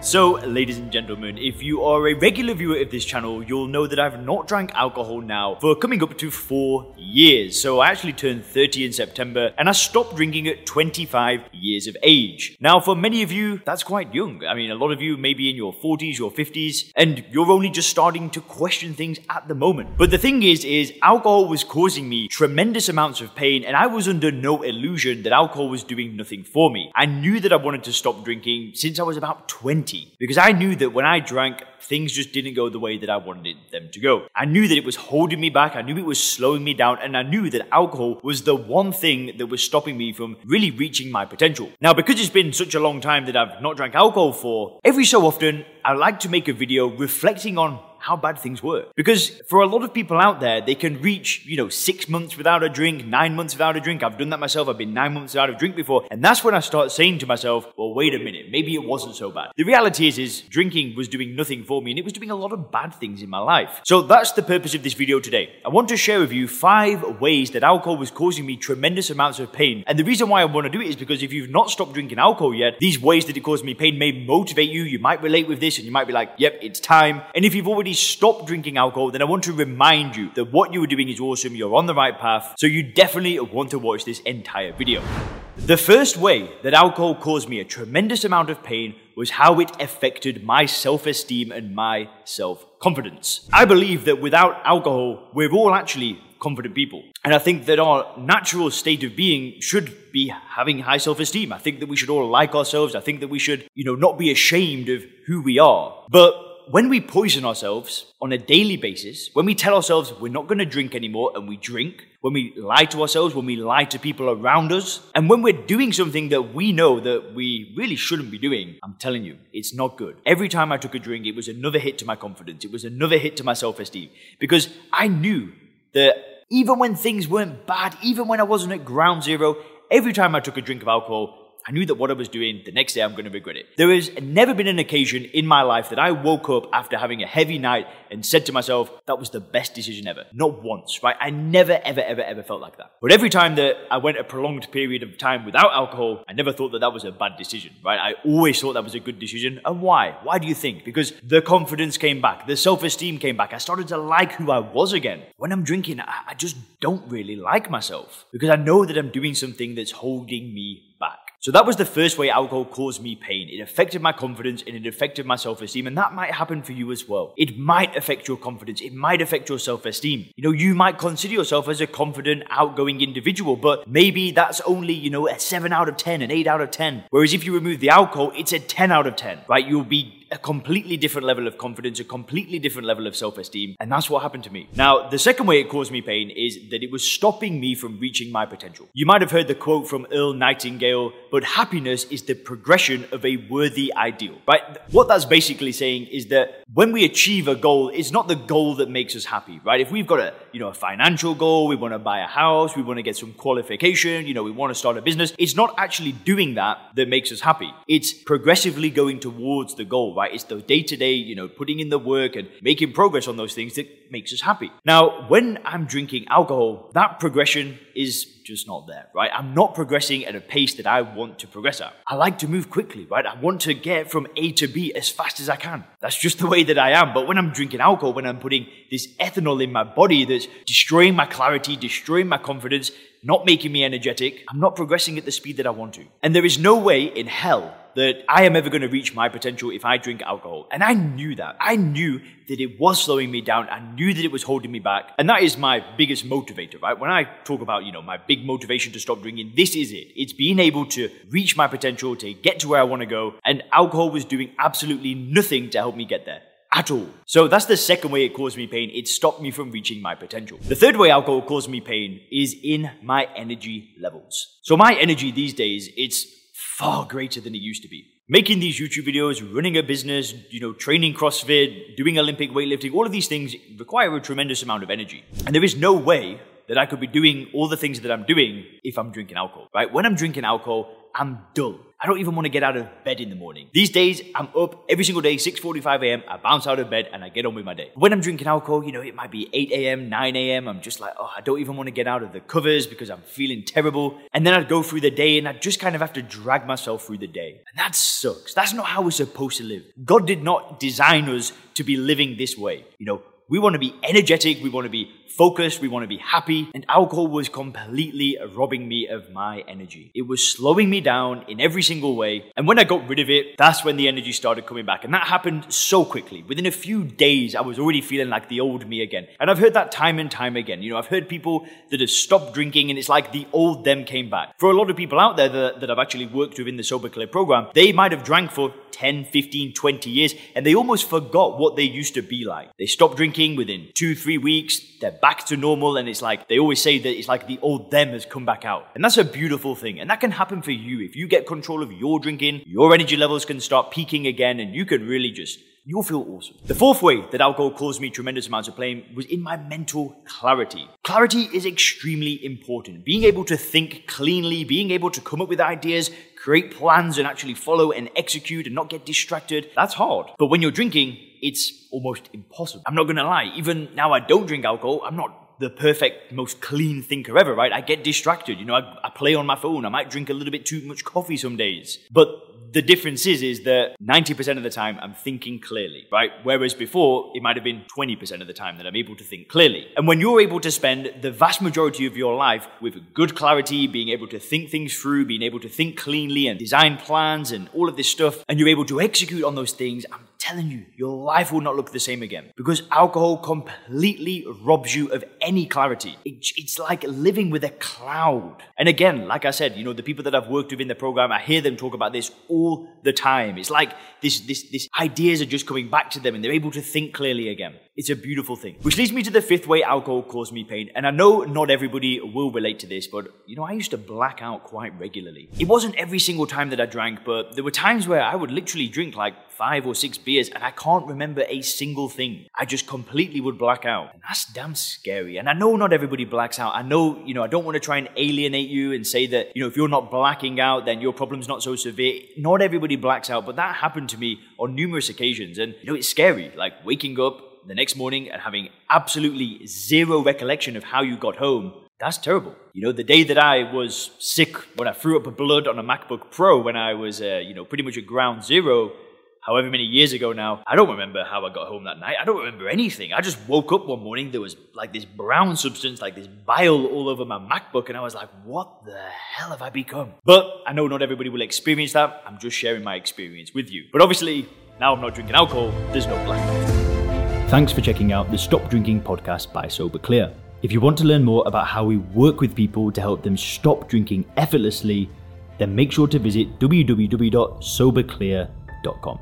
So, ladies and gentlemen, if you are a regular viewer of this channel, you'll know that I've not drank alcohol now for coming up to four years. So, I actually turned 30 in September and I stopped drinking at 25 years of age. Now, for many of you, that's quite young. I mean, a lot of you may be in your 40s, your 50s, and you're only just starting to question things at the moment. But the thing is, is alcohol was causing me tremendous amounts of pain and I was under no illusion that alcohol was doing nothing for me. I knew that I wanted to stop drinking since I was about 20 because I knew that when I drank, things just didn't go the way that I wanted them to go. I knew that it was holding me back, I knew it was slowing me down, and I knew that alcohol was the one thing that was stopping me from really reaching my potential. Now, because it's been such a long time that I've not drank alcohol for, every so often I like to make a video reflecting on how bad things were. Because for a lot of people out there, they can reach, you know, six months without a drink, nine months without a drink. I've done that myself. I've been nine months without a drink before. And that's when I start saying to myself, wait a minute, maybe it wasn't so bad. The reality is, is drinking was doing nothing for me and it was doing a lot of bad things in my life. So that's the purpose of this video today. I want to share with you five ways that alcohol was causing me tremendous amounts of pain. And the reason why I want to do it is because if you've not stopped drinking alcohol yet, these ways that it caused me pain may motivate you. You might relate with this and you might be like, yep, it's time. And if you've already stopped drinking alcohol, then I want to remind you that what you were doing is awesome, you're on the right path, so you definitely want to watch this entire video. The first way that alcohol caused me a tremendous amount of pain was how it affected my self esteem and my self confidence. I believe that without alcohol, we're all actually confident people. And I think that our natural state of being should be having high self esteem. I think that we should all like ourselves. I think that we should, you know, not be ashamed of who we are. But when we poison ourselves on a daily basis, when we tell ourselves we're not going to drink anymore and we drink, when we lie to ourselves, when we lie to people around us, and when we're doing something that we know that we really shouldn't be doing, I'm telling you, it's not good. Every time I took a drink, it was another hit to my confidence. It was another hit to my self esteem because I knew that even when things weren't bad, even when I wasn't at ground zero, every time I took a drink of alcohol, I knew that what I was doing the next day I'm going to regret it. There has never been an occasion in my life that I woke up after having a heavy night and said to myself, that was the best decision ever. Not once, right? I never, ever, ever, ever felt like that. But every time that I went a prolonged period of time without alcohol, I never thought that that was a bad decision, right? I always thought that was a good decision. And why? Why do you think? Because the confidence came back, the self esteem came back. I started to like who I was again. When I'm drinking, I just don't really like myself because I know that I'm doing something that's holding me. So that was the first way alcohol caused me pain. It affected my confidence and it affected my self esteem. And that might happen for you as well. It might affect your confidence. It might affect your self esteem. You know, you might consider yourself as a confident, outgoing individual, but maybe that's only, you know, a 7 out of 10, an 8 out of 10. Whereas if you remove the alcohol, it's a 10 out of 10, right? You'll be a completely different level of confidence, a completely different level of self esteem. And that's what happened to me. Now, the second way it caused me pain is that it was stopping me from reaching my potential. You might have heard the quote from Earl Nightingale, but happiness is the progression of a worthy ideal, right? What that's basically saying is that when we achieve a goal, it's not the goal that makes us happy, right? If we've got a, you know, a financial goal, we want to buy a house, we want to get some qualification, you know, we want to start a business, it's not actually doing that that makes us happy. It's progressively going towards the goal, right? It's the day to day, you know, putting in the work and making progress on those things that makes us happy. Now, when I'm drinking alcohol, that progression is just not there, right? I'm not progressing at a pace that I want to progress at. I like to move quickly, right? I want to get from A to B as fast as I can. That's just the way that I am. But when I'm drinking alcohol, when I'm putting this ethanol in my body that's destroying my clarity, destroying my confidence, not making me energetic, I'm not progressing at the speed that I want to. And there is no way in hell that I am ever going to reach my potential if I drink alcohol. And I knew that. I knew that it was slowing me down. I knew that it was holding me back. And that is my biggest motivator, right? When I talk about, you know, my big motivation to stop drinking, this is it. It's being able to reach my potential, to get to where I want to go. And alcohol was doing absolutely nothing to help me get there at all. So that's the second way it caused me pain. It stopped me from reaching my potential. The third way alcohol caused me pain is in my energy levels. So my energy these days, it's far greater than it used to be. Making these YouTube videos, running a business, you know, training CrossFit, doing Olympic weightlifting, all of these things require a tremendous amount of energy. And there is no way that I could be doing all the things that I'm doing if I'm drinking alcohol, right? When I'm drinking alcohol, I'm dull. I don't even want to get out of bed in the morning. These days, I'm up every single day, 6.45 a.m. I bounce out of bed and I get on with my day. When I'm drinking alcohol, you know, it might be 8 a.m., 9 a.m. I'm just like, oh, I don't even want to get out of the covers because I'm feeling terrible. And then I'd go through the day and I'd just kind of have to drag myself through the day. And that sucks. That's not how we're supposed to live. God did not design us to be living this way. You know, we want to be energetic, we want to be focused, we want to be happy, and alcohol was completely robbing me of my energy. It was slowing me down in every single way, and when I got rid of it, that's when the energy started coming back. And that happened so quickly. Within a few days, I was already feeling like the old me again. And I've heard that time and time again. You know, I've heard people that have stopped drinking, and it's like the old them came back. For a lot of people out there that, that I've actually worked with in the Sober Clear program, they might have drank for 10, 15, 20 years, and they almost forgot what they used to be like. They stopped drinking within two, three weeks, they're back to normal, and it's like they always say that it's like the old them has come back out. And that's a beautiful thing. And that can happen for you. If you get control of your drinking, your energy levels can start peaking again, and you can really just you'll feel awesome. The fourth way that alcohol caused me tremendous amounts of pain was in my mental clarity. Clarity is extremely important. Being able to think cleanly, being able to come up with ideas, create plans, and actually follow and execute and not get distracted, that's hard. But when you're drinking, it's almost impossible. I'm not gonna lie, even now I don't drink alcohol, I'm not the perfect, most clean thinker ever, right? I get distracted. You know, I, I, play on my phone. I might drink a little bit too much coffee some days. But the difference is, is that 90% of the time I'm thinking clearly, right? Whereas before, it might have been 20% of the time that I'm able to think clearly. And when you're able to spend the vast majority of your life with good clarity, being able to think things through, being able to think cleanly and design plans and all of this stuff, and you're able to execute on those things, telling you, your life will not look the same again because alcohol completely robs you of any clarity. It, it's like living with a cloud. And again, like I said, you know, the people that I've worked with in the program, I hear them talk about this all the time. It's like this, this, this ideas are just coming back to them and they're able to think clearly again. It's a beautiful thing. Which leads me to the fifth way alcohol caused me pain. And I know not everybody will relate to this, but you know, I used to black out quite regularly. It wasn't every single time that I drank, but there were times where I would literally drink like five or six beers and I can't remember a single thing. I just completely would black out. And that's damn scary. And I know not everybody blacks out. I know, you know, I don't want to try and alienate you and say that, you know, if you're not blacking out, then your problem's not so severe. Not everybody blacks out, but that happened to me on numerous occasions. And, you know, it's scary. Like waking up, the next morning and having absolutely zero recollection of how you got home, that's terrible. You know, the day that I was sick when I threw up blood on a MacBook Pro when I was, uh, you know, pretty much at ground zero, however many years ago now, I don't remember how I got home that night. I don't remember anything. I just woke up one morning, there was like this brown substance, like this bile all over my MacBook, and I was like, what the hell have I become? But I know not everybody will experience that. I'm just sharing my experience with you. But obviously, now I'm not drinking alcohol, there's no blackout. Thanks for checking out the Stop Drinking podcast by Sober Clear. If you want to learn more about how we work with people to help them stop drinking effortlessly, then make sure to visit www.soberclear.com.